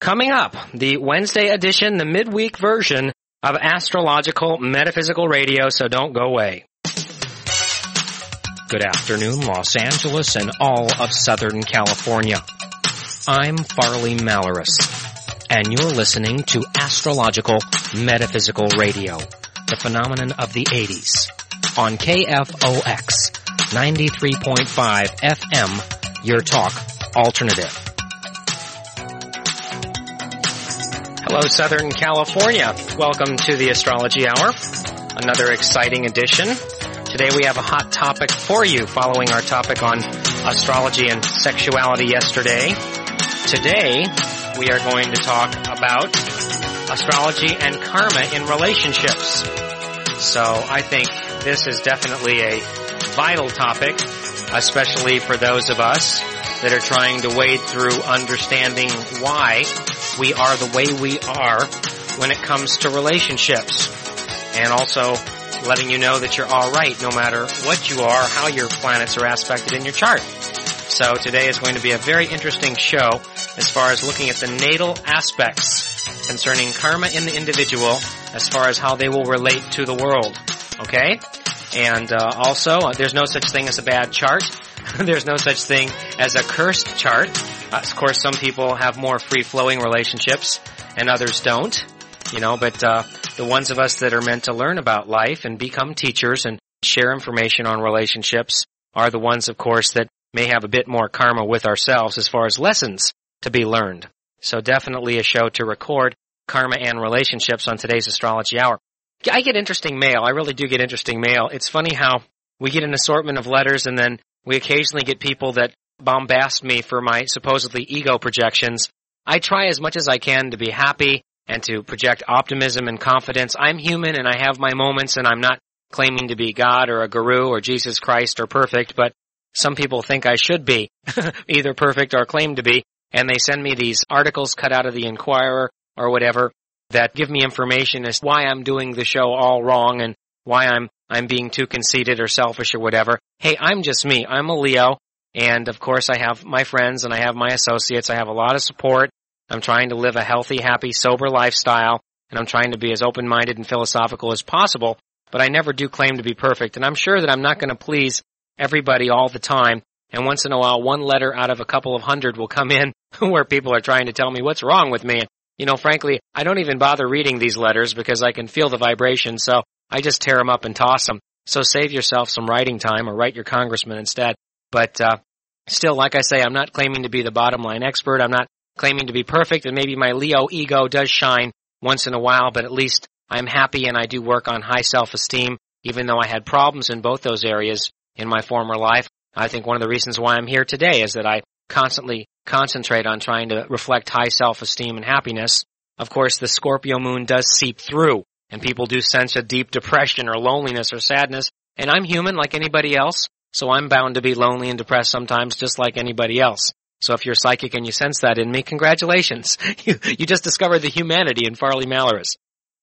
Coming up, the Wednesday edition, the midweek version of Astrological Metaphysical Radio, so don't go away. Good afternoon, Los Angeles and all of Southern California. I'm Farley Malorus, and you're listening to Astrological Metaphysical Radio, the phenomenon of the 80s, on KFOX 93.5 FM, your talk alternative. Hello, Southern California. Welcome to the Astrology Hour, another exciting edition. Today we have a hot topic for you following our topic on astrology and sexuality yesterday. Today we are going to talk about astrology and karma in relationships. So I think this is definitely a vital topic, especially for those of us that are trying to wade through understanding why we are the way we are when it comes to relationships. And also letting you know that you're alright no matter what you are, how your planets are aspected in your chart. So today is going to be a very interesting show as far as looking at the natal aspects concerning karma in the individual as far as how they will relate to the world. Okay? And uh, also, uh, there's no such thing as a bad chart. there's no such thing as a cursed chart. Uh, of course, some people have more free-flowing relationships and others don't. You know, but uh, the ones of us that are meant to learn about life and become teachers and share information on relationships are the ones, of course, that may have a bit more karma with ourselves as far as lessons to be learned. So definitely a show to record karma and relationships on today's astrology hour. I get interesting mail. I really do get interesting mail. It's funny how we get an assortment of letters and then we occasionally get people that bombast me for my supposedly ego projections. I try as much as I can to be happy and to project optimism and confidence. I'm human and I have my moments and I'm not claiming to be God or a guru or Jesus Christ or perfect, but some people think I should be either perfect or claim to be, and they send me these articles cut out of the Inquirer or whatever that give me information as why I'm doing the show all wrong and why I'm I'm being too conceited or selfish or whatever. Hey, I'm just me. I'm a Leo. And of course I have my friends and I have my associates. I have a lot of support. I'm trying to live a healthy, happy, sober lifestyle. And I'm trying to be as open-minded and philosophical as possible. But I never do claim to be perfect. And I'm sure that I'm not going to please everybody all the time. And once in a while, one letter out of a couple of hundred will come in where people are trying to tell me what's wrong with me. You know, frankly, I don't even bother reading these letters because I can feel the vibration. So I just tear them up and toss them. So save yourself some writing time or write your congressman instead. But uh, still, like I say, I'm not claiming to be the bottom line expert. I'm not claiming to be perfect, and maybe my Leo ego does shine once in a while, but at least I'm happy and I do work on high self-esteem, even though I had problems in both those areas in my former life. I think one of the reasons why I'm here today is that I constantly concentrate on trying to reflect high self-esteem and happiness. Of course, the Scorpio moon does seep through and people do sense a deep depression or loneliness or sadness. And I'm human like anybody else, so I'm bound to be lonely and depressed sometimes just like anybody else. So if you're psychic and you sense that in me, congratulations. you, you just discovered the humanity in Farley Malorus.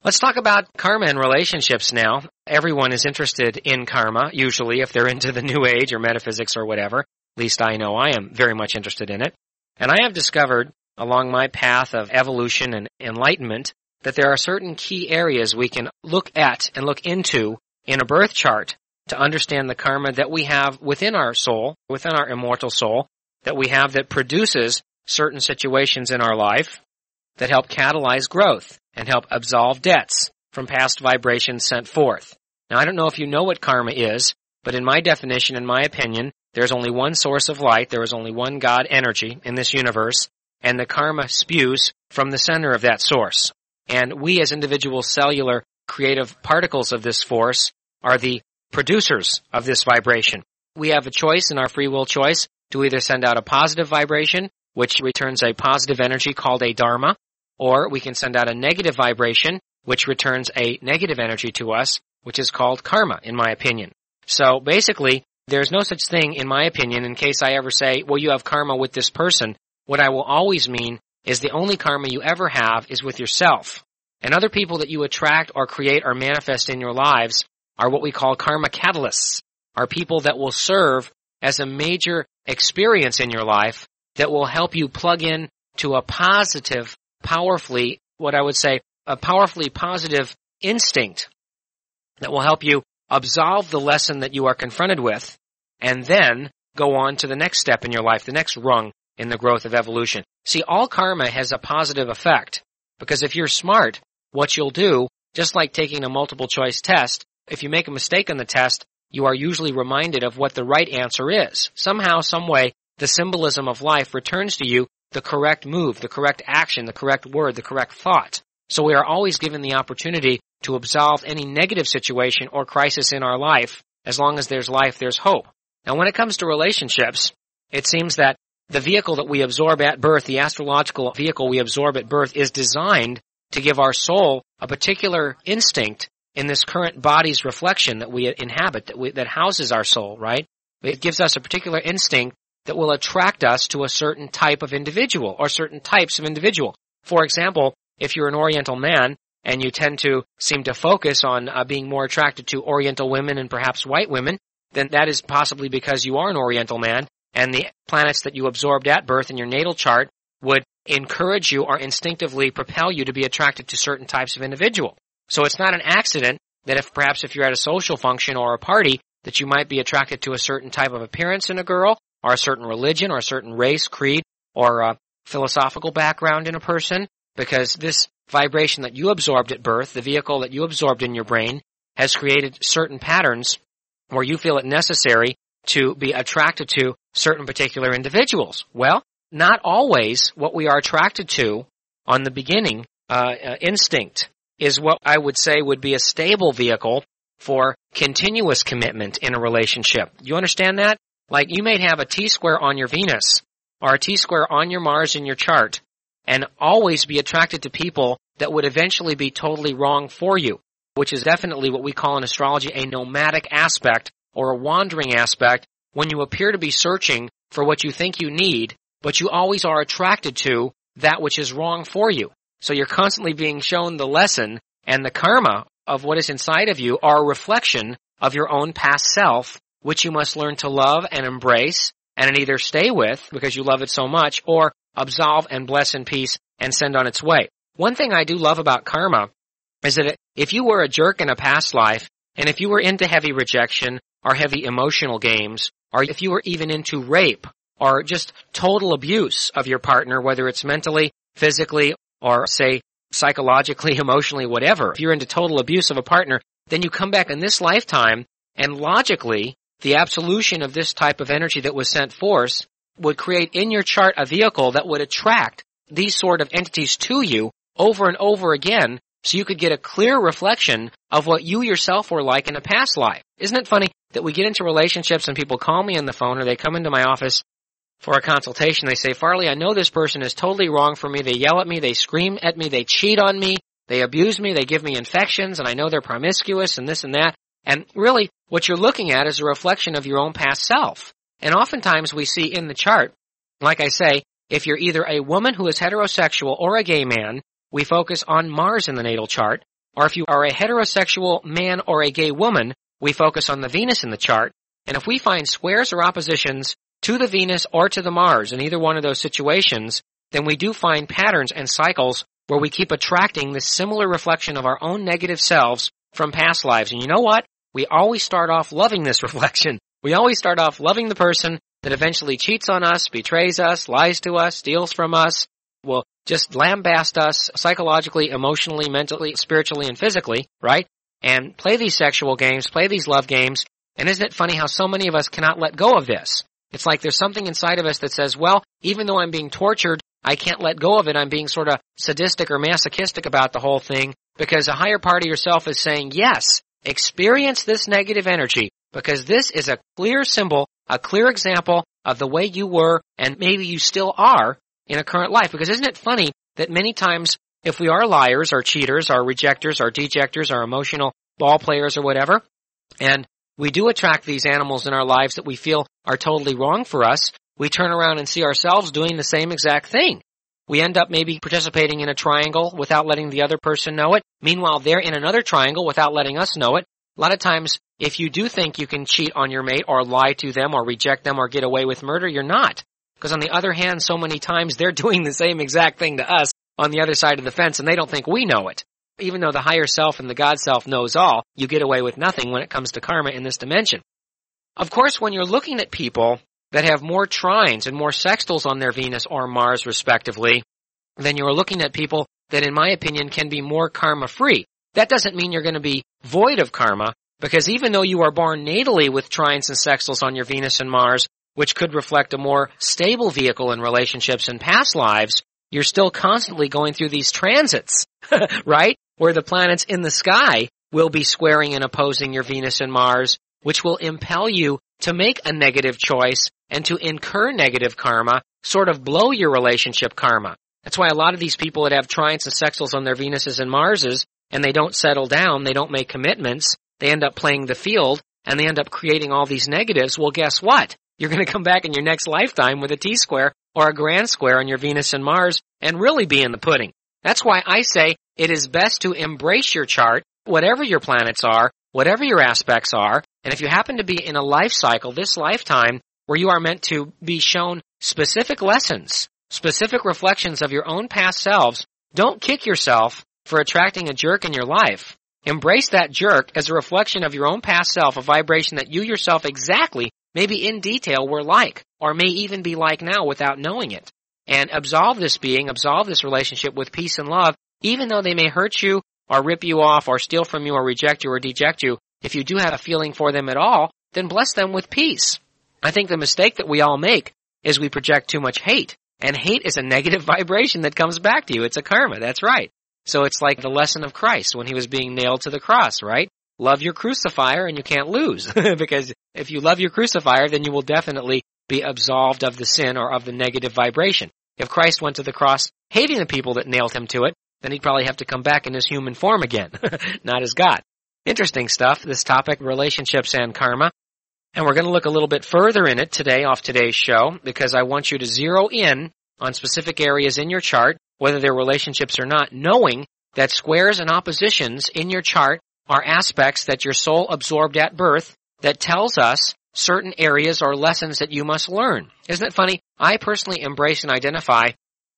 Let's talk about karma and relationships now. Everyone is interested in karma, usually, if they're into the new age or metaphysics or whatever. At least I know I am very much interested in it. And I have discovered along my path of evolution and enlightenment that there are certain key areas we can look at and look into in a birth chart to understand the karma that we have within our soul, within our immortal soul, that we have that produces certain situations in our life that help catalyze growth and help absolve debts from past vibrations sent forth. Now I don't know if you know what karma is, but in my definition, in my opinion, there's only one source of light, there is only one God energy in this universe, and the karma spews from the center of that source. And we as individual cellular creative particles of this force are the producers of this vibration. We have a choice in our free will choice to either send out a positive vibration, which returns a positive energy called a dharma, or we can send out a negative vibration, which returns a negative energy to us, which is called karma, in my opinion. So basically, there's no such thing, in my opinion, in case I ever say, well, you have karma with this person. What I will always mean is the only karma you ever have is with yourself. And other people that you attract or create or manifest in your lives are what we call karma catalysts, are people that will serve as a major experience in your life that will help you plug in to a positive powerfully, what I would say, a powerfully positive instinct that will help you absolve the lesson that you are confronted with and then go on to the next step in your life, the next rung in the growth of evolution. See, all karma has a positive effect because if you're smart, what you'll do, just like taking a multiple choice test, if you make a mistake on the test, you are usually reminded of what the right answer is. Somehow, some way, the symbolism of life returns to you the correct move, the correct action, the correct word, the correct thought. So we are always given the opportunity to absolve any negative situation or crisis in our life. As long as there's life, there's hope. Now when it comes to relationships, it seems that the vehicle that we absorb at birth, the astrological vehicle we absorb at birth is designed to give our soul a particular instinct in this current body's reflection that we inhabit, that, we, that houses our soul, right? It gives us a particular instinct that will attract us to a certain type of individual or certain types of individual. For example, if you're an Oriental man and you tend to seem to focus on uh, being more attracted to Oriental women and perhaps white women, then that is possibly because you are an Oriental man and the planets that you absorbed at birth in your natal chart would encourage you or instinctively propel you to be attracted to certain types of individual. So it's not an accident that if perhaps if you're at a social function or a party that you might be attracted to a certain type of appearance in a girl or a certain religion or a certain race, creed, or a philosophical background in a person because this vibration that you absorbed at birth, the vehicle that you absorbed in your brain, has created certain patterns where you feel it necessary to be attracted to certain particular individuals. Well, not always what we are attracted to on the beginning uh, uh, instinct is what I would say would be a stable vehicle for continuous commitment in a relationship. You understand that? Like you may have a T-square on your Venus or a T-square on your Mars in your chart and always be attracted to people that would eventually be totally wrong for you, which is definitely what we call in astrology a nomadic aspect or a wandering aspect when you appear to be searching for what you think you need, but you always are attracted to that which is wrong for you. So you're constantly being shown the lesson and the karma of what is inside of you are a reflection of your own past self, which you must learn to love and embrace and either stay with because you love it so much or absolve and bless in peace and send on its way. One thing I do love about karma is that if you were a jerk in a past life and if you were into heavy rejection or heavy emotional games, or if you were even into rape or just total abuse of your partner, whether it's mentally, physically, or say psychologically, emotionally, whatever, if you're into total abuse of a partner, then you come back in this lifetime and logically the absolution of this type of energy that was sent forth would create in your chart a vehicle that would attract these sort of entities to you over and over again so you could get a clear reflection of what you yourself were like in a past life. Isn't it funny that we get into relationships and people call me on the phone or they come into my office for a consultation. They say, Farley, I know this person is totally wrong for me. They yell at me. They scream at me. They cheat on me. They abuse me. They give me infections and I know they're promiscuous and this and that. And really what you're looking at is a reflection of your own past self. And oftentimes we see in the chart, like I say, if you're either a woman who is heterosexual or a gay man, we focus on Mars in the natal chart. Or if you are a heterosexual man or a gay woman, we focus on the Venus in the chart. And if we find squares or oppositions to the Venus or to the Mars in either one of those situations, then we do find patterns and cycles where we keep attracting this similar reflection of our own negative selves from past lives. And you know what? We always start off loving this reflection. We always start off loving the person that eventually cheats on us, betrays us, lies to us, steals from us, will just lambast us psychologically, emotionally, mentally, spiritually, and physically, right? And play these sexual games, play these love games. And isn't it funny how so many of us cannot let go of this? It's like there's something inside of us that says, well, even though I'm being tortured, I can't let go of it. I'm being sort of sadistic or masochistic about the whole thing because a higher part of yourself is saying, yes, experience this negative energy because this is a clear symbol, a clear example of the way you were and maybe you still are in a current life. Because isn't it funny that many times if we are liars or cheaters or rejectors or dejectors or emotional ball players or whatever, and we do attract these animals in our lives that we feel are totally wrong for us, we turn around and see ourselves doing the same exact thing. We end up maybe participating in a triangle without letting the other person know it. Meanwhile, they're in another triangle without letting us know it. A lot of times, if you do think you can cheat on your mate or lie to them or reject them or get away with murder, you're not. Because on the other hand, so many times they're doing the same exact thing to us on the other side of the fence and they don't think we know it. Even though the higher self and the God self knows all, you get away with nothing when it comes to karma in this dimension. Of course, when you're looking at people that have more trines and more sextiles on their Venus or Mars respectively, then you're looking at people that in my opinion can be more karma free. That doesn't mean you're going to be void of karma, because even though you are born natally with trines and sextiles on your Venus and Mars, which could reflect a more stable vehicle in relationships in past lives, you're still constantly going through these transits, right? Where the planets in the sky will be squaring and opposing your Venus and Mars, which will impel you to make a negative choice and to incur negative karma, sort of blow your relationship karma. That's why a lot of these people that have trines and sextiles on their Venuses and Marses, and they don't settle down, they don't make commitments, they end up playing the field, and they end up creating all these negatives. Well, guess what? You're going to come back in your next lifetime with a T-square or a grand square on your Venus and Mars and really be in the pudding. That's why I say it is best to embrace your chart, whatever your planets are, whatever your aspects are, and if you happen to be in a life cycle, this lifetime, where you are meant to be shown specific lessons, specific reflections of your own past selves, don't kick yourself for attracting a jerk in your life. Embrace that jerk as a reflection of your own past self, a vibration that you yourself exactly, maybe in detail, were like, or may even be like now without knowing it. And absolve this being, absolve this relationship with peace and love, even though they may hurt you, or rip you off, or steal from you, or reject you, or deject you. If you do have a feeling for them at all, then bless them with peace. I think the mistake that we all make is we project too much hate. And hate is a negative vibration that comes back to you. It's a karma. That's right. So it's like the lesson of Christ when he was being nailed to the cross, right? Love your crucifier and you can't lose. because if you love your crucifier, then you will definitely be absolved of the sin or of the negative vibration. If Christ went to the cross hating the people that nailed him to it, then he'd probably have to come back in his human form again, not as God. Interesting stuff, this topic, relationships and karma. And we're going to look a little bit further in it today off today's show because I want you to zero in on specific areas in your chart, whether they're relationships or not, knowing that squares and oppositions in your chart are aspects that your soul absorbed at birth that tells us certain areas or lessons that you must learn. Isn't it funny? I personally embrace and identify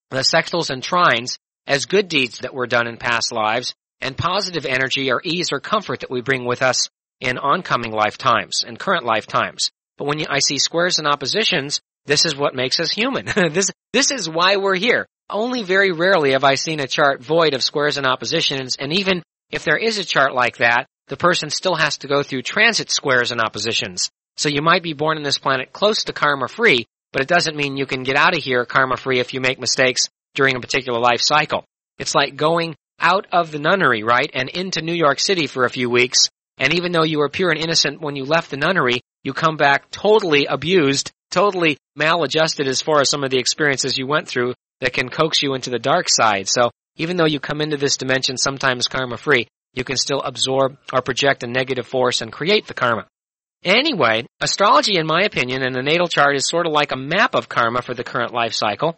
the sextiles and trines as good deeds that were done in past lives and positive energy or ease or comfort that we bring with us in oncoming lifetimes and current lifetimes. But when I see squares and oppositions, this is what makes us human. this, this is why we're here. Only very rarely have I seen a chart void of squares and oppositions, and even if there is a chart like that, the person still has to go through transit squares and oppositions. So you might be born on this planet close to karma free, but it doesn't mean you can get out of here karma free if you make mistakes during a particular life cycle. It's like going out of the nunnery, right, and into New York City for a few weeks, and even though you were pure and innocent when you left the nunnery, you come back totally abused, totally maladjusted as far as some of the experiences you went through that can coax you into the dark side. So even though you come into this dimension sometimes karma free, you can still absorb or project a negative force and create the karma. Anyway, astrology, in my opinion, and the natal chart is sort of like a map of karma for the current life cycle.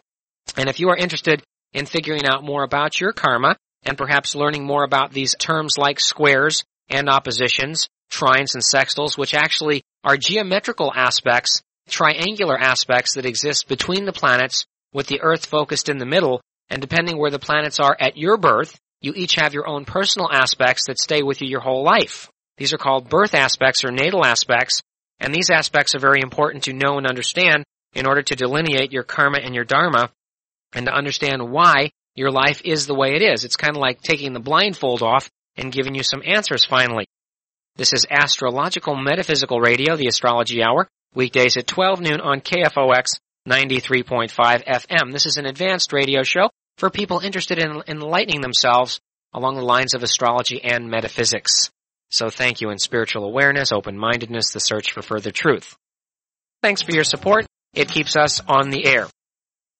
And if you are interested in figuring out more about your karma and perhaps learning more about these terms like squares and oppositions, trines and sextiles, which actually are geometrical aspects, triangular aspects that exist between the planets with the Earth focused in the middle, and depending where the planets are at your birth, you each have your own personal aspects that stay with you your whole life. These are called birth aspects or natal aspects, and these aspects are very important to know and understand in order to delineate your karma and your dharma and to understand why your life is the way it is. It's kind of like taking the blindfold off and giving you some answers finally. This is Astrological Metaphysical Radio, the Astrology Hour, weekdays at 12 noon on KFOX 93.5 FM. This is an advanced radio show for people interested in enlightening themselves along the lines of astrology and metaphysics. So thank you in spiritual awareness, open-mindedness, the search for further truth. Thanks for your support. It keeps us on the air.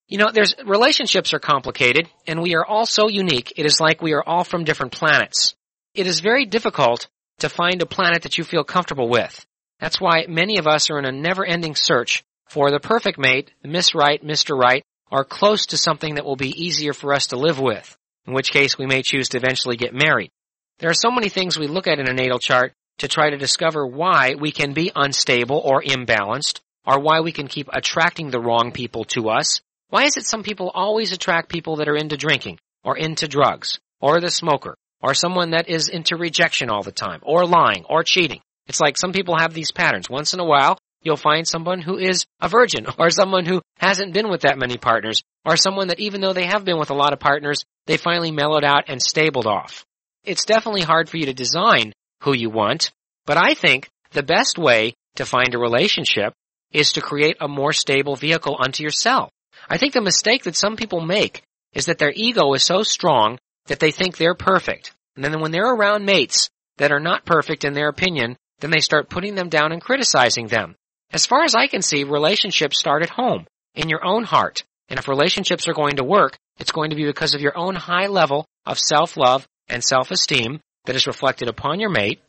You know, there's, relationships are complicated, and we are all so unique. It is like we are all from different planets. It is very difficult to find a planet that you feel comfortable with. That's why many of us are in a never-ending search for the perfect mate, Miss Right, Mr. Right, are close to something that will be easier for us to live with, in which case we may choose to eventually get married. There are so many things we look at in a natal chart to try to discover why we can be unstable or imbalanced, or why we can keep attracting the wrong people to us. Why is it some people always attract people that are into drinking? or into drugs or the smoker or someone that is into rejection all the time or lying or cheating. It's like some people have these patterns. Once in a while, you'll find someone who is a virgin or someone who hasn't been with that many partners or someone that even though they have been with a lot of partners, they finally mellowed out and stabled off. It's definitely hard for you to design who you want, but I think the best way to find a relationship is to create a more stable vehicle unto yourself. I think the mistake that some people make is that their ego is so strong that they think they're perfect. And then when they're around mates that are not perfect in their opinion, then they start putting them down and criticizing them. As far as I can see, relationships start at home, in your own heart. And if relationships are going to work, it's going to be because of your own high level of self-love and self-esteem that is reflected upon your mate,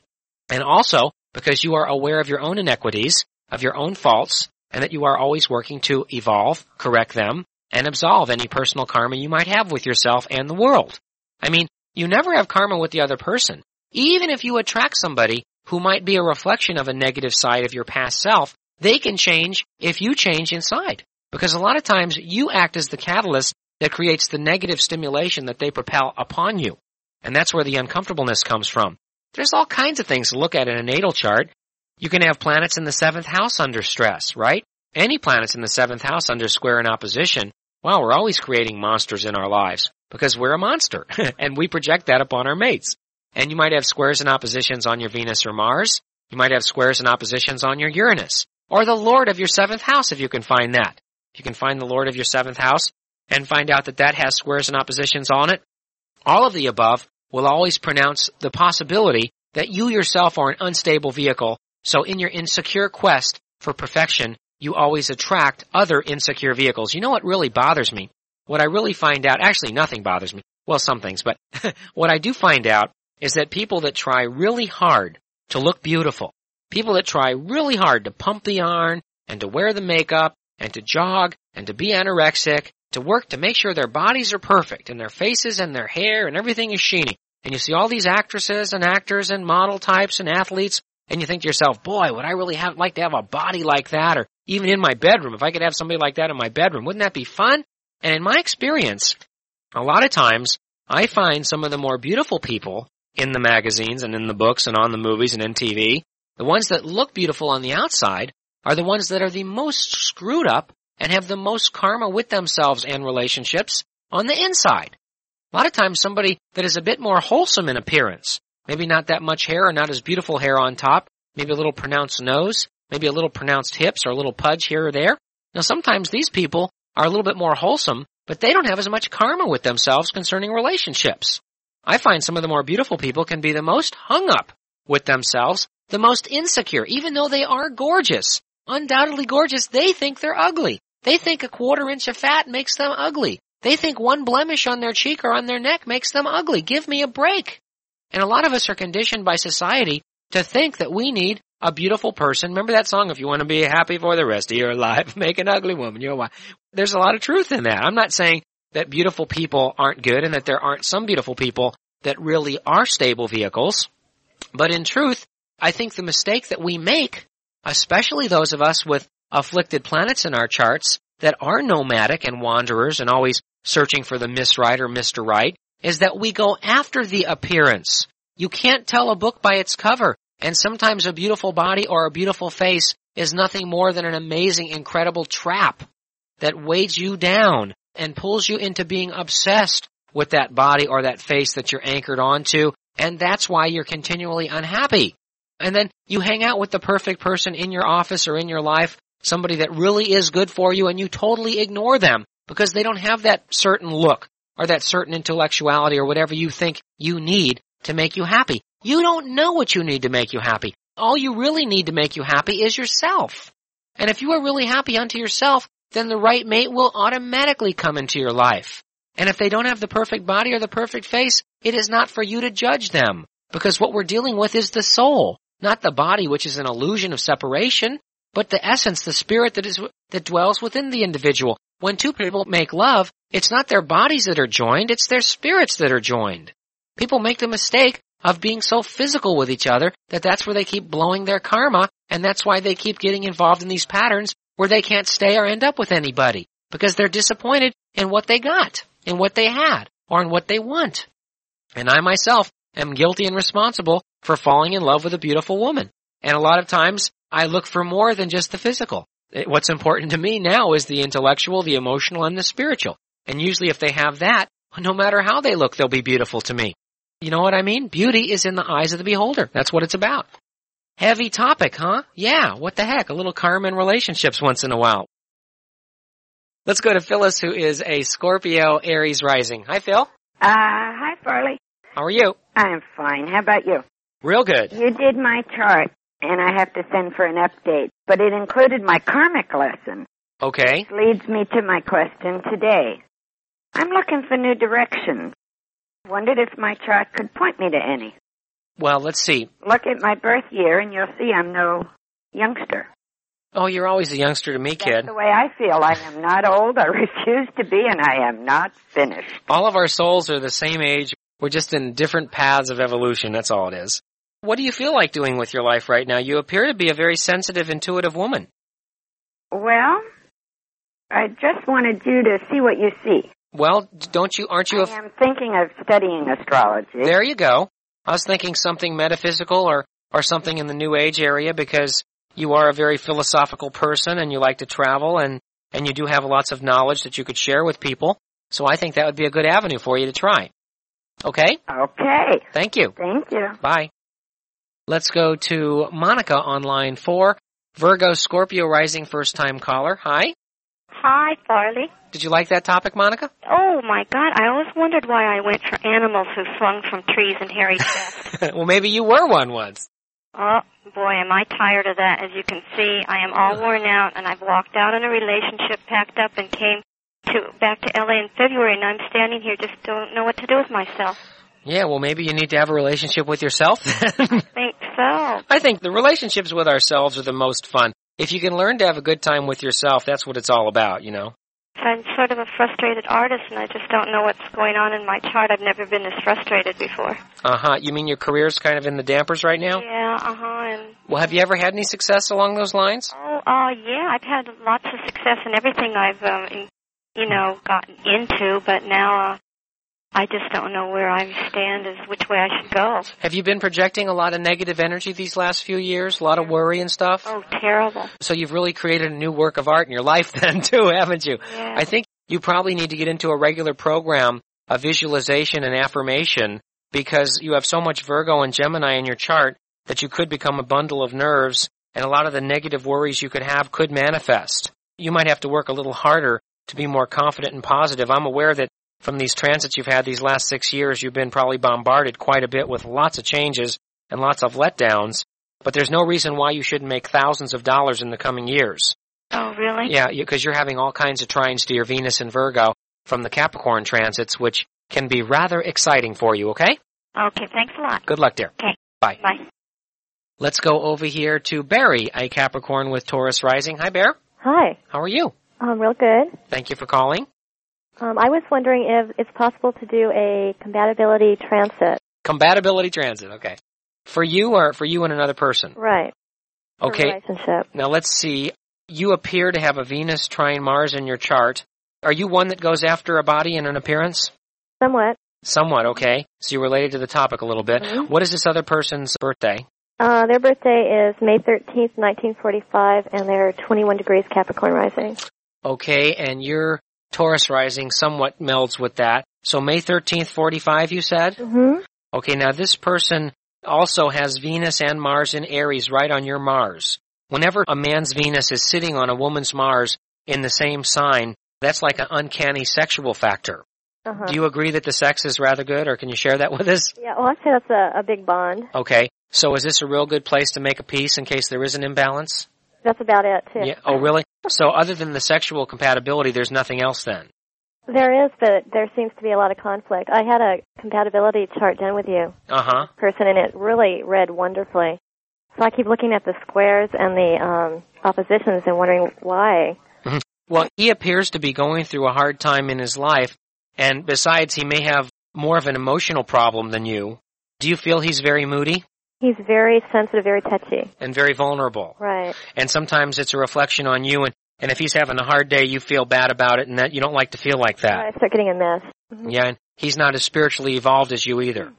and also because you are aware of your own inequities, of your own faults, and that you are always working to evolve, correct them, and absolve any personal karma you might have with yourself and the world. I mean, you never have karma with the other person. Even if you attract somebody who might be a reflection of a negative side of your past self, they can change if you change inside. Because a lot of times you act as the catalyst that creates the negative stimulation that they propel upon you. And that's where the uncomfortableness comes from. There's all kinds of things to look at in a natal chart. You can have planets in the seventh house under stress, right? Any planets in the seventh house under square in opposition. Well, we're always creating monsters in our lives because we're a monster and we project that upon our mates. And you might have squares and oppositions on your Venus or Mars. You might have squares and oppositions on your Uranus or the Lord of your seventh house if you can find that. If you can find the Lord of your seventh house and find out that that has squares and oppositions on it, all of the above will always pronounce the possibility that you yourself are an unstable vehicle. So in your insecure quest for perfection, you always attract other insecure vehicles. You know what really bothers me? What I really find out, actually nothing bothers me. Well, some things, but what I do find out is that people that try really hard to look beautiful, people that try really hard to pump the yarn and to wear the makeup and to jog and to be anorexic, to work to make sure their bodies are perfect and their faces and their hair and everything is sheeny. And you see all these actresses and actors and model types and athletes and you think to yourself, boy, would I really have, like to have a body like that or even in my bedroom. If I could have somebody like that in my bedroom, wouldn't that be fun? And in my experience, a lot of times I find some of the more beautiful people in the magazines and in the books and on the movies and in TV, the ones that look beautiful on the outside are the ones that are the most screwed up and have the most karma with themselves and relationships on the inside. A lot of times somebody that is a bit more wholesome in appearance, maybe not that much hair or not as beautiful hair on top, maybe a little pronounced nose, maybe a little pronounced hips or a little pudge here or there. Now sometimes these people are a little bit more wholesome, but they don't have as much karma with themselves concerning relationships. I find some of the more beautiful people can be the most hung up with themselves, the most insecure, even though they are gorgeous. Undoubtedly gorgeous, they think they're ugly. They think a quarter inch of fat makes them ugly. They think one blemish on their cheek or on their neck makes them ugly. Give me a break. And a lot of us are conditioned by society to think that we need a beautiful person. Remember that song, if you want to be happy for the rest of your life, make an ugly woman your wife. There's a lot of truth in that. I'm not saying that beautiful people aren't good and that there aren't some beautiful people that really are stable vehicles. But in truth, I think the mistake that we make, especially those of us with afflicted planets in our charts that are nomadic and wanderers and always searching for the Miss Right or Mr. Right, is that we go after the appearance. You can't tell a book by its cover. And sometimes a beautiful body or a beautiful face is nothing more than an amazing, incredible trap that weighs you down and pulls you into being obsessed with that body or that face that you're anchored onto. And that's why you're continually unhappy. And then you hang out with the perfect person in your office or in your life, somebody that really is good for you and you totally ignore them because they don't have that certain look or that certain intellectuality or whatever you think you need to make you happy. You don't know what you need to make you happy. All you really need to make you happy is yourself. And if you are really happy unto yourself, then the right mate will automatically come into your life. And if they don't have the perfect body or the perfect face, it is not for you to judge them. Because what we're dealing with is the soul, not the body, which is an illusion of separation, but the essence, the spirit that is, that dwells within the individual. When two people make love, it's not their bodies that are joined, it's their spirits that are joined. People make the mistake of being so physical with each other that that's where they keep blowing their karma and that's why they keep getting involved in these patterns where they can't stay or end up with anybody because they're disappointed in what they got, in what they had. or in what they want. And I myself am guilty and responsible for falling in love with a beautiful woman. And a lot of times I look for more than just the physical. What's important to me now is the intellectual, the emotional, and the spiritual. And usually if they have that, no matter how they look, they'll be beautiful to me. You know what I mean? Beauty is in the eyes of the beholder. That's what it's about. Heavy topic, huh? Yeah, what the heck? A little karma in relationships once in a while. Let's go to Phyllis, who is a Scorpio Aries rising. Hi, Phil. Uh, hi, Farley. How are you? I'm fine. How about you? Real good. You did my chart, and I have to send for an update, but it included my karmic lesson. Okay. Which leads me to my question today. I'm looking for new directions. Wondered if my chart could point me to any. Well, let's see. Look at my birth year, and you'll see I'm no youngster. Oh, you're always a youngster to me, kid. The way I feel. I am not old. I refuse to be, and I am not finished. All of our souls are the same age. We're just in different paths of evolution. That's all it is. What do you feel like doing with your life right now? You appear to be a very sensitive, intuitive woman. Well, I just wanted you to see what you see. Well, don't you, aren't you? I am thinking of studying astrology. There you go. I was thinking something metaphysical or, or something in the New Age area because you are a very philosophical person and you like to travel and, and you do have lots of knowledge that you could share with people. So I think that would be a good avenue for you to try. Okay? Okay. Thank you. Thank you. Bye. Let's go to Monica on line four. Virgo Scorpio rising first time caller. Hi. Hi, Farley. Did you like that topic, Monica? Oh my God! I always wondered why I went for animals who swung from trees and hairy chests. well, maybe you were one once. Oh boy, am I tired of that! As you can see, I am all worn out, and I've walked out on a relationship, packed up, and came to back to LA in February, and I'm standing here just don't know what to do with myself. Yeah, well, maybe you need to have a relationship with yourself. I think so. I think the relationships with ourselves are the most fun. If you can learn to have a good time with yourself, that's what it's all about, you know. I'm sort of a frustrated artist, and I just don't know what's going on in my chart. I've never been this frustrated before. Uh huh. You mean your career's kind of in the dampers right now? Yeah. Uh huh. And well, have you ever had any success along those lines? Oh, uh, yeah. I've had lots of success in everything I've, um, you know, gotten into, but now uh, I just don't know where I stand as which way I should go. Have you been projecting a lot of negative energy these last few years? A lot of worry and stuff? Oh, terrible. So you've really created a new work of art in your life then too, haven't you? Yeah. I think you probably need to get into a regular program of visualization and affirmation because you have so much Virgo and Gemini in your chart that you could become a bundle of nerves and a lot of the negative worries you could have could manifest. You might have to work a little harder to be more confident and positive. I'm aware that from these transits you've had these last six years, you've been probably bombarded quite a bit with lots of changes and lots of letdowns, but there's no reason why you shouldn't make thousands of dollars in the coming years. Oh, really? Yeah, because you're having all kinds of trines to your Venus and Virgo from the Capricorn transits, which can be rather exciting for you, okay? Okay, thanks a lot. Good luck, dear. Okay. Bye. Bye. Let's go over here to Barry, a Capricorn with Taurus rising. Hi, Bear. Hi. How are you? Um, real good. Thank you for calling. Um, I was wondering if it's possible to do a compatibility transit. Compatibility transit, okay. For you or for you and another person? Right. Okay. relationship. Now let's see. You appear to have a Venus trine Mars in your chart. Are you one that goes after a body and an appearance? Somewhat. Somewhat, okay. So you're related to the topic a little bit. Mhm. What is this other person's birthday? Uh, their birthday is May 13th, 1945, and they're 21 degrees Capricorn rising. Okay, and your Taurus rising somewhat melds with that. So May 13th, 45, you said? Mm-hmm. Okay, now this person also has Venus and Mars in Aries right on your Mars. Whenever a man's Venus is sitting on a woman's Mars in the same sign, that's like an uncanny sexual factor. Uh-huh. Do you agree that the sex is rather good, or can you share that with us? Yeah, well, I'd say that's a, a big bond. Okay, so is this a real good place to make a peace in case there is an imbalance? That's about it, too. Yeah. Oh, really? So other than the sexual compatibility, there's nothing else then? There is, but there seems to be a lot of conflict. I had a compatibility chart done with you, Uh-huh. person, and it really read wonderfully. So I keep looking at the squares and the um, oppositions and wondering why. Well, he appears to be going through a hard time in his life, and besides, he may have more of an emotional problem than you. Do you feel he's very moody He's very sensitive, very touchy. and very vulnerable? Right. And sometimes it's a reflection on you, and, and if he's having a hard day, you feel bad about it, and that you don't like to feel like that. I start getting a mess. Yeah, and he's not as spiritually evolved as you either.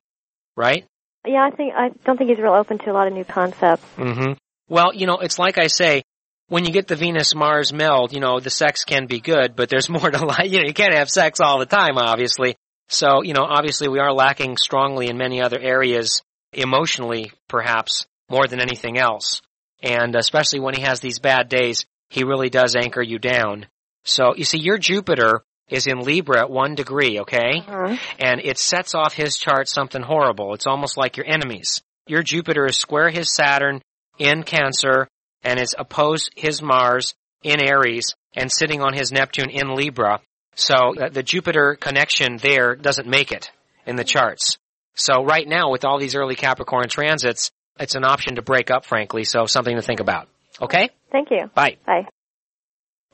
Right? Yeah, I think I don't think he's real open to a lot of new concepts. Mm-hmm. Well, you know, it's like I say, when you get the Venus Mars meld, you know, the sex can be good, but there's more to life. You know, you can't have sex all the time, obviously. So, you know, obviously we are lacking strongly in many other areas, emotionally, perhaps, more than anything else. And especially when he has these bad days, he really does anchor you down. So, you see, your Jupiter is in Libra at one degree, okay? Uh-huh. And it sets off his chart something horrible. It's almost like your enemies. Your Jupiter is square his Saturn in Cancer and is opposed his Mars in Aries and sitting on his Neptune in Libra. So uh, the Jupiter connection there doesn't make it in the charts. So right now with all these early Capricorn transits, it's an option to break up, frankly, so something to think about. Okay? Thank you. Bye. Bye.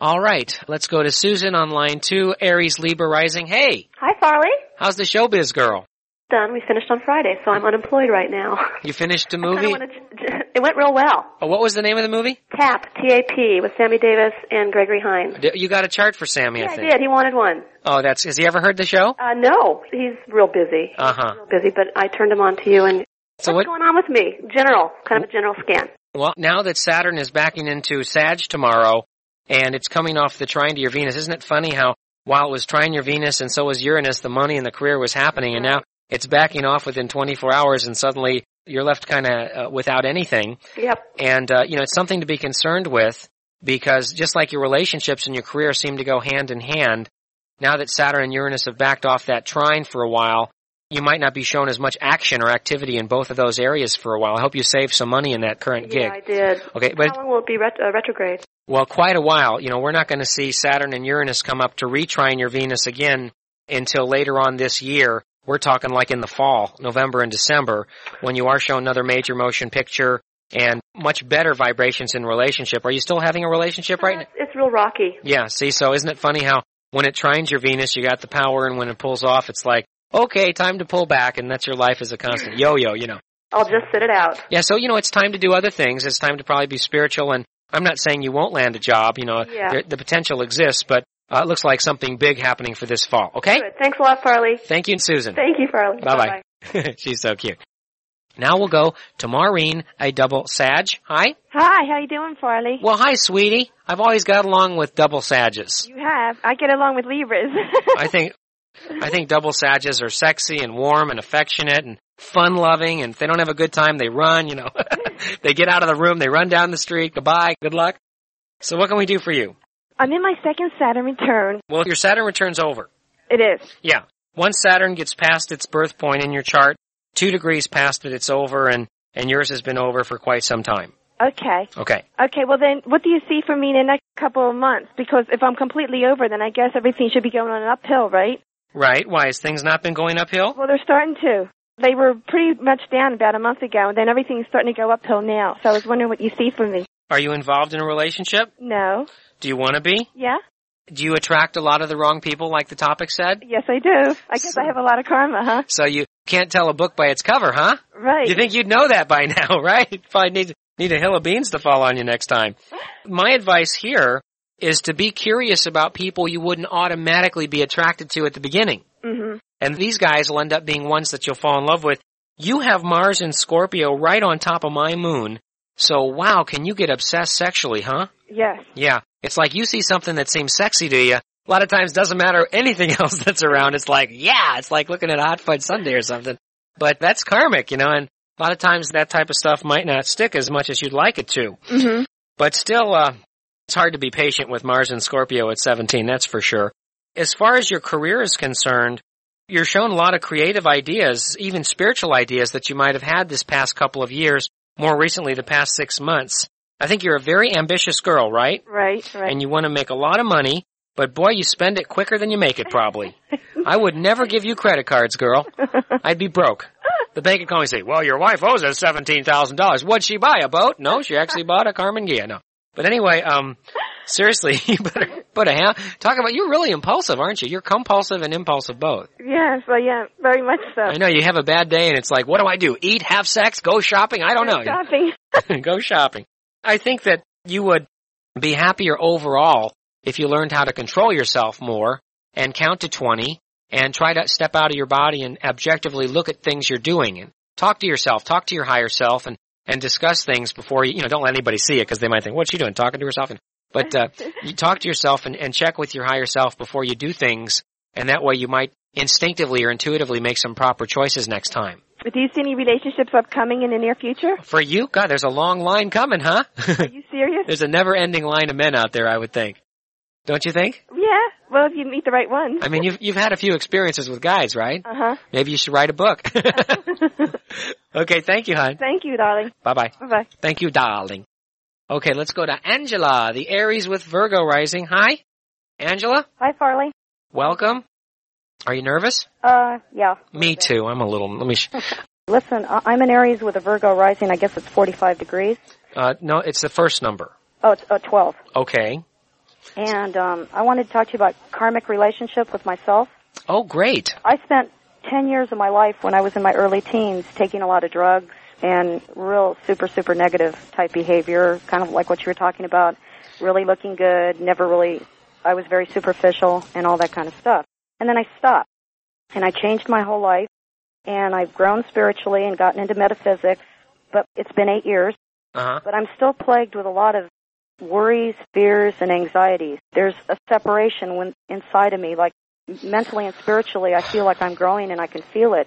All right, let's go to Susan on line two, Aries Libra rising. Hey, Hi, Farley. how's the showbiz girl? Done. We finished on Friday, so I'm unemployed right now. You finished the I movie? wanna j- it went real well. Oh, what was the name of the movie? TAP, T-A-P, with Sammy Davis and Gregory Hines. You got a chart for Sammy, Yeah, I I did. He wanted one. Oh, that's, has he ever heard the show? Uh, no, he's real busy. Uh huh. Real busy, but I turned him on to you. And So what's what, going on with me? General, kind of a general scan. well, now that Saturn is backing into Sag tomorrow, and it's coming off the trine to your Venus, isn't it funny how while it was trine your Venus and so was Uranus, the money and the career was happening, and now it's backing off within 24 hours and suddenly you're left kind of uh, without anything. Yep. And, uh, you know, it's something to be concerned with because just like your relationships and your career seem to go hand in hand, now that Saturn and Uranus have backed off that trine for a while, you might not be shown as much action or activity in both of those areas for a while. I hope you saved some money in that current gig. Yeah, I did. Okay, but How long will it be ret- uh, retrograde? well, quite a while. You know, we're not going to see Saturn and Uranus come up to retrine your Venus again until later on this year. We're talking like in the fall, November and December, when you are shown another major motion picture and much better vibrations in relationship. Are you still having a relationship right uh, now? It's real rocky. Yeah, see, so isn't it funny how when it trines your Venus, you got the power, and when it pulls off, it's like, okay, time to pull back, and that's your life as a constant yo-yo, you know. I'll just sit it out. Yeah, so, you know, it's time to do other things. It's time to probably be spiritual, and I'm not saying you won't land a job, you know, Yeah. there, the potential exists, but uh, it looks like something big happening for this fall, okay? Good. Thanks a lot, Farley. Thank you, Susan. Thank you, Farley. Bye-bye. She's so cute. Now we'll go to Maureen, a double Sag. Hi. Hi, how you doing, Farley? Well, hi, sweetie. I've always got along with double Sages. You have. I get along with Libras. I think I think double Sages are sexy and warm and affectionate and fun loving and if they don't have a good time they run, you know. they get out of the room, they run down the street, goodbye, good luck. So what can we do for you? I'm in my second Saturn return. Well, your Saturn returns over. It is. Yeah. Once Saturn gets past its birth point in your chart, two degrees past it, it's over and, and yours has been over for quite some time. Okay. Okay. Okay, well then, what do you see for me in the next couple of months? Because if I'm completely over, then I guess everything should be going on an uphill, right? Right. Why? Has things not been going uphill? Well, they're starting to. They were pretty much down about a month ago, and then everything's starting to go uphill now. So I was wondering what you see for me. Are you involved in a relationship? No. Do you want to be? Yeah? Do you attract a lot of the wrong people like the topic said? Yes, I do. I guess I have a lot of karma, huh? So you can't tell a book by its cover, huh? Right. You think you'd know that by now, right? Probably need need a hill of beans to fall on you next time. My advice here is to be curious about people you wouldn't automatically be attracted to at the beginning. hmm And these guys will end up being ones that you'll fall in love with. You have Mars in Scorpio right on top of my moon. So wow, can you get obsessed sexually, huh? Yes. Yeah. It's like you see something that seems sexy to you. A lot of times doesn't matter anything else that's around. It's like, yeah, it's like looking at a hot fudge sundae or something. But that's karmic, you know, and a lot of times that type of stuff might not stick as much as you'd like it to. hmm But still, uh, it's hard to be patient with Mars and Scorpio at 17, that's for sure. As far as your career is concerned, you're shown a lot of creative ideas, even spiritual ideas that you might have had this past couple of years, more recently the past six months. I think you're a very ambitious girl, right? Right, right. and you want to make a lot of money, but boy, you spend it quicker than you make it probably. I would never give you credit cards, girl. I'd be broke. The bank would call me and say, well, your wife owes us $17,000. What'd she buy? A boat? No, she actually bought a Karmann Ghia. No. But anyway, um, seriously, you better put a hand, talk about, you're really impulsive, aren't you? You're compulsive and impulsive both. yes, well, yeah, very much so. I know, you have a bad day and it's like, what do I do? Eat, have sex, go shopping? I don't know. Shopping. go shopping. I think that you would be happier overall if you learned how to control yourself more and count to 20 and try to step out of your body and objectively look at things you're doing and talk to yourself, talk to your higher self and, and discuss things before you, you know, don't let anybody see it because they might think, what's she doing? Talking to herself? And, but, uh, you talk to yourself and, and check with your higher self before you do things and that way you might instinctively or intuitively make some proper choices next time. But do you see any relationships upcoming in the near future? For you, God, there's a long line coming, huh? Are you serious? there's a never-ending line of men out there, I would think. Don't you think? yeah. Well, if you meet the right one. I mean, you've you've had a few experiences with guys, right? Uh huh. Maybe you should write a book. okay, thank you, hon. Thank you, darling. Bye bye. Bye bye. Thank you, darling. Okay, let's go to Angela, the Aries with Virgo rising. Hi, Angela. Hi, Farley. Welcome. Are you nervous? Uh, yeah. Me too. I'm a little. Let me. Sh- Listen, I'm an Aries with a Virgo rising. I guess it's 45 degrees. uh, no, it's the first number. Oh, it's uh, 12. Okay. And um, I wanted to talk to you about karmic relationship with myself. Oh, great. I spent 10 years of my life when I was in my early teens taking a lot of drugs and real super, super negative type behavior, kind of like what you were talking about, really looking good, never really, I was very superficial and all that kind of stuff. And then I stopped and I changed my whole life and I've grown spiritually and gotten into metaphysics, but it's been eight years, Uh huh. but I'm still plagued with a lot of worries, fears, and anxieties. There's a separation when, inside of me, like mentally and spiritually, I feel like I'm growing and I can feel it.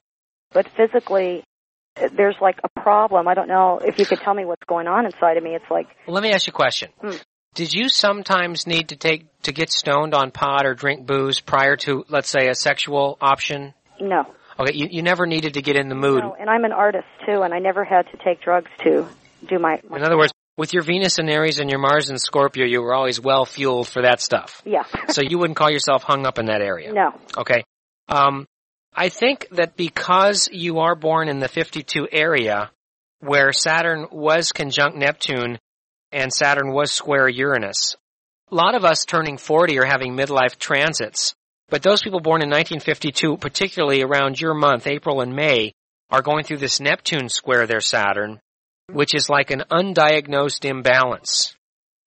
But physically, there's like a problem. I don't know if you could tell me what's going on inside of me. It's like, Well, let me ask you a question. Hmm. Did you sometimes need to take to get stoned on pot or drink booze prior to, let's say, a sexual option? no. Okay, you, you never needed to get in the mood. No, and I'm an artist too, and I never had to take drugs to do my. my In other words, with your Venus and Aries and your Mars and Scorpio, you were always well fueled for that stuff. yeah. So you wouldn't call yourself hung up in that area. no. Okay. Um, I think that because you are born in the 52 area where Saturn was conjunct Neptune and Saturn was square Uranus, a lot of us turning 40 are having midlife transits. But those people born in 1952, particularly around your month, April and May, are going through this Neptune square their Saturn, which is like an undiagnosed imbalance.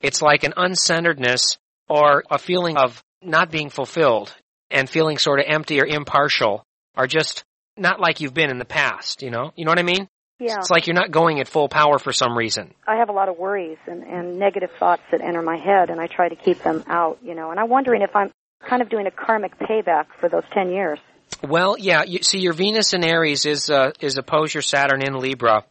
It's like an uncenteredness or a feeling of not being fulfilled and feeling sort of empty or impartial are just not like you've been in the past, you know? You know what I mean? Yeah. It's like you're not going at full power for some reason. I have a lot of worries and, and negative thoughts that enter my head, and I try to keep them out, you know. And I'm wondering if I'm kind of doing a karmic payback for those 10 years. Well, yeah, you see your Venus in Aries is uh, is opposed your Saturn in Libra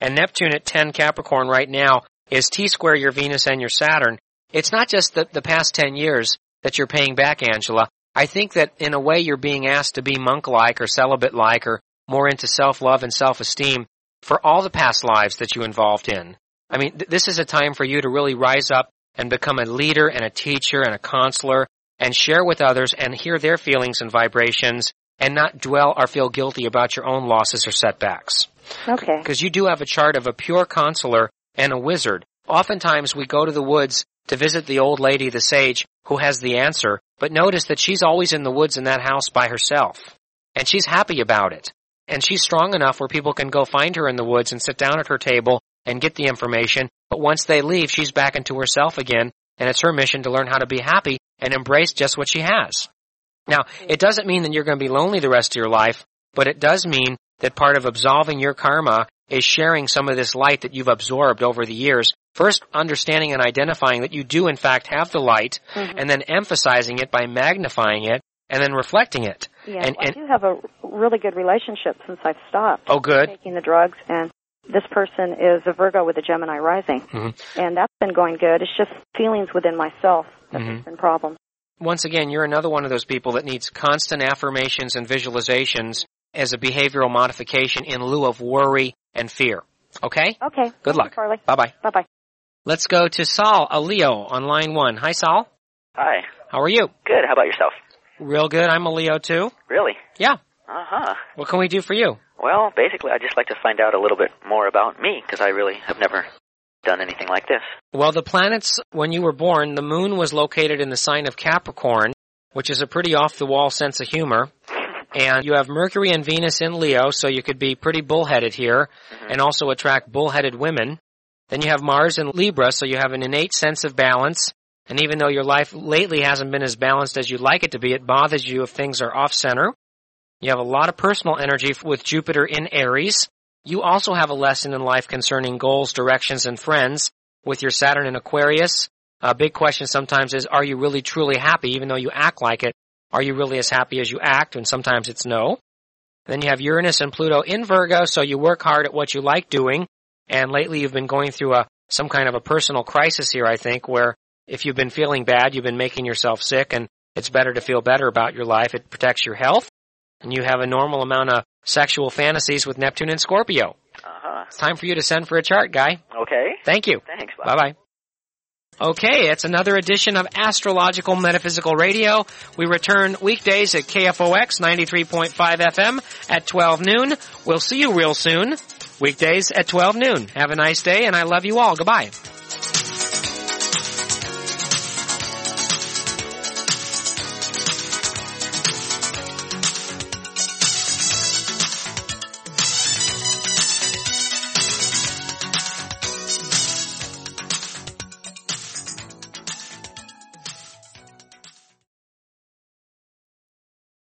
and Neptune at 10 Capricorn right now is T square your Venus and your Saturn. It's not just the, the past 10 years that you're paying back, Angela. I think that in a way you're being asked to be monk-like or celibate-like or more into self-love and self-esteem for all the past lives that you involved in. I mean, th- this is a time for you to really rise up and become a leader and a teacher and a counselor and share with others and hear their feelings and vibrations and not dwell or feel guilty about your own losses or setbacks. Okay. Because you do have a chart of a pure counselor and a wizard. Oftentimes we go to the woods to visit the old lady, the sage, who has the answer, but notice that she's always in the woods in that house by herself. And she's happy about it. And she's strong enough where people can go find her in the woods and sit down at her table and get the information, but once they leave, she's back into herself again, and it's her mission to learn how to be happy and embrace just what she has. Now, it doesn't mean that you're going to be lonely the rest of your life, but it does mean that part of absolving your karma is sharing some of this light that you've absorbed over the years. First, understanding and identifying that you do in fact have the light, Mhm. and then emphasizing it by magnifying it, and then reflecting it. Yeah, and, and I do have a really good relationship since I've stopped oh, good. taking the drugs, and this person is a Virgo with a Gemini rising, Mhm. and that's been going good. It's just feelings within myself that Mhm. has been problems. Once again, you're another one of those people that needs constant affirmations and visualizations as a behavioral modification in lieu of worry and fear. Okay? Okay. Good luck. Farley. Bye bye. Bye bye. Let's go to Saul, a Leo, on line one. Hi, Saul. Hi. How are you? Good. How about yourself? Real good. I'm a Leo too. Really? Yeah. Uh huh. What can we do for you? Well, basically, I'd just like to find out a little bit more about me because I really have never done anything like this. Well, the planets, when you were born, the moon was located in the sign of Capricorn, which is a pretty off the wall sense of humor. And you have Mercury and Venus in Leo, so you could be pretty bullheaded here mm-hmm. and also attract bullheaded women. Then you have Mars in Libra, so you have an innate sense of balance And even though your life lately hasn't been as balanced as you'd like it to be, it bothers you if things are off center. You have a lot of personal energy with Jupiter in Aries. You also have a lesson in life concerning goals, directions, and friends with your Saturn in Aquarius. A big question sometimes is, are you really truly happy even though you act like it? Are you really as happy as you act? And sometimes it's no. Then you have Uranus and Pluto in Virgo, so you work hard at what you like doing. And lately you've been going through a, some kind of a personal crisis here, I think, where if you've been feeling bad, you've been making yourself sick and it's better to feel better about your life. It protects your health and you have a normal amount of sexual fantasies with Neptune and Scorpio. Uh-huh. It's time for you to send for a chart, guy. Okay. Thank you. Thanks. Bye bye. Okay, it's another edition of Astrological Metaphysical Radio. We return weekdays at KFOX 93.5 FM at 12 noon. We'll see you real soon. Weekdays at 12 noon. Have a nice day and I love you all. Goodbye.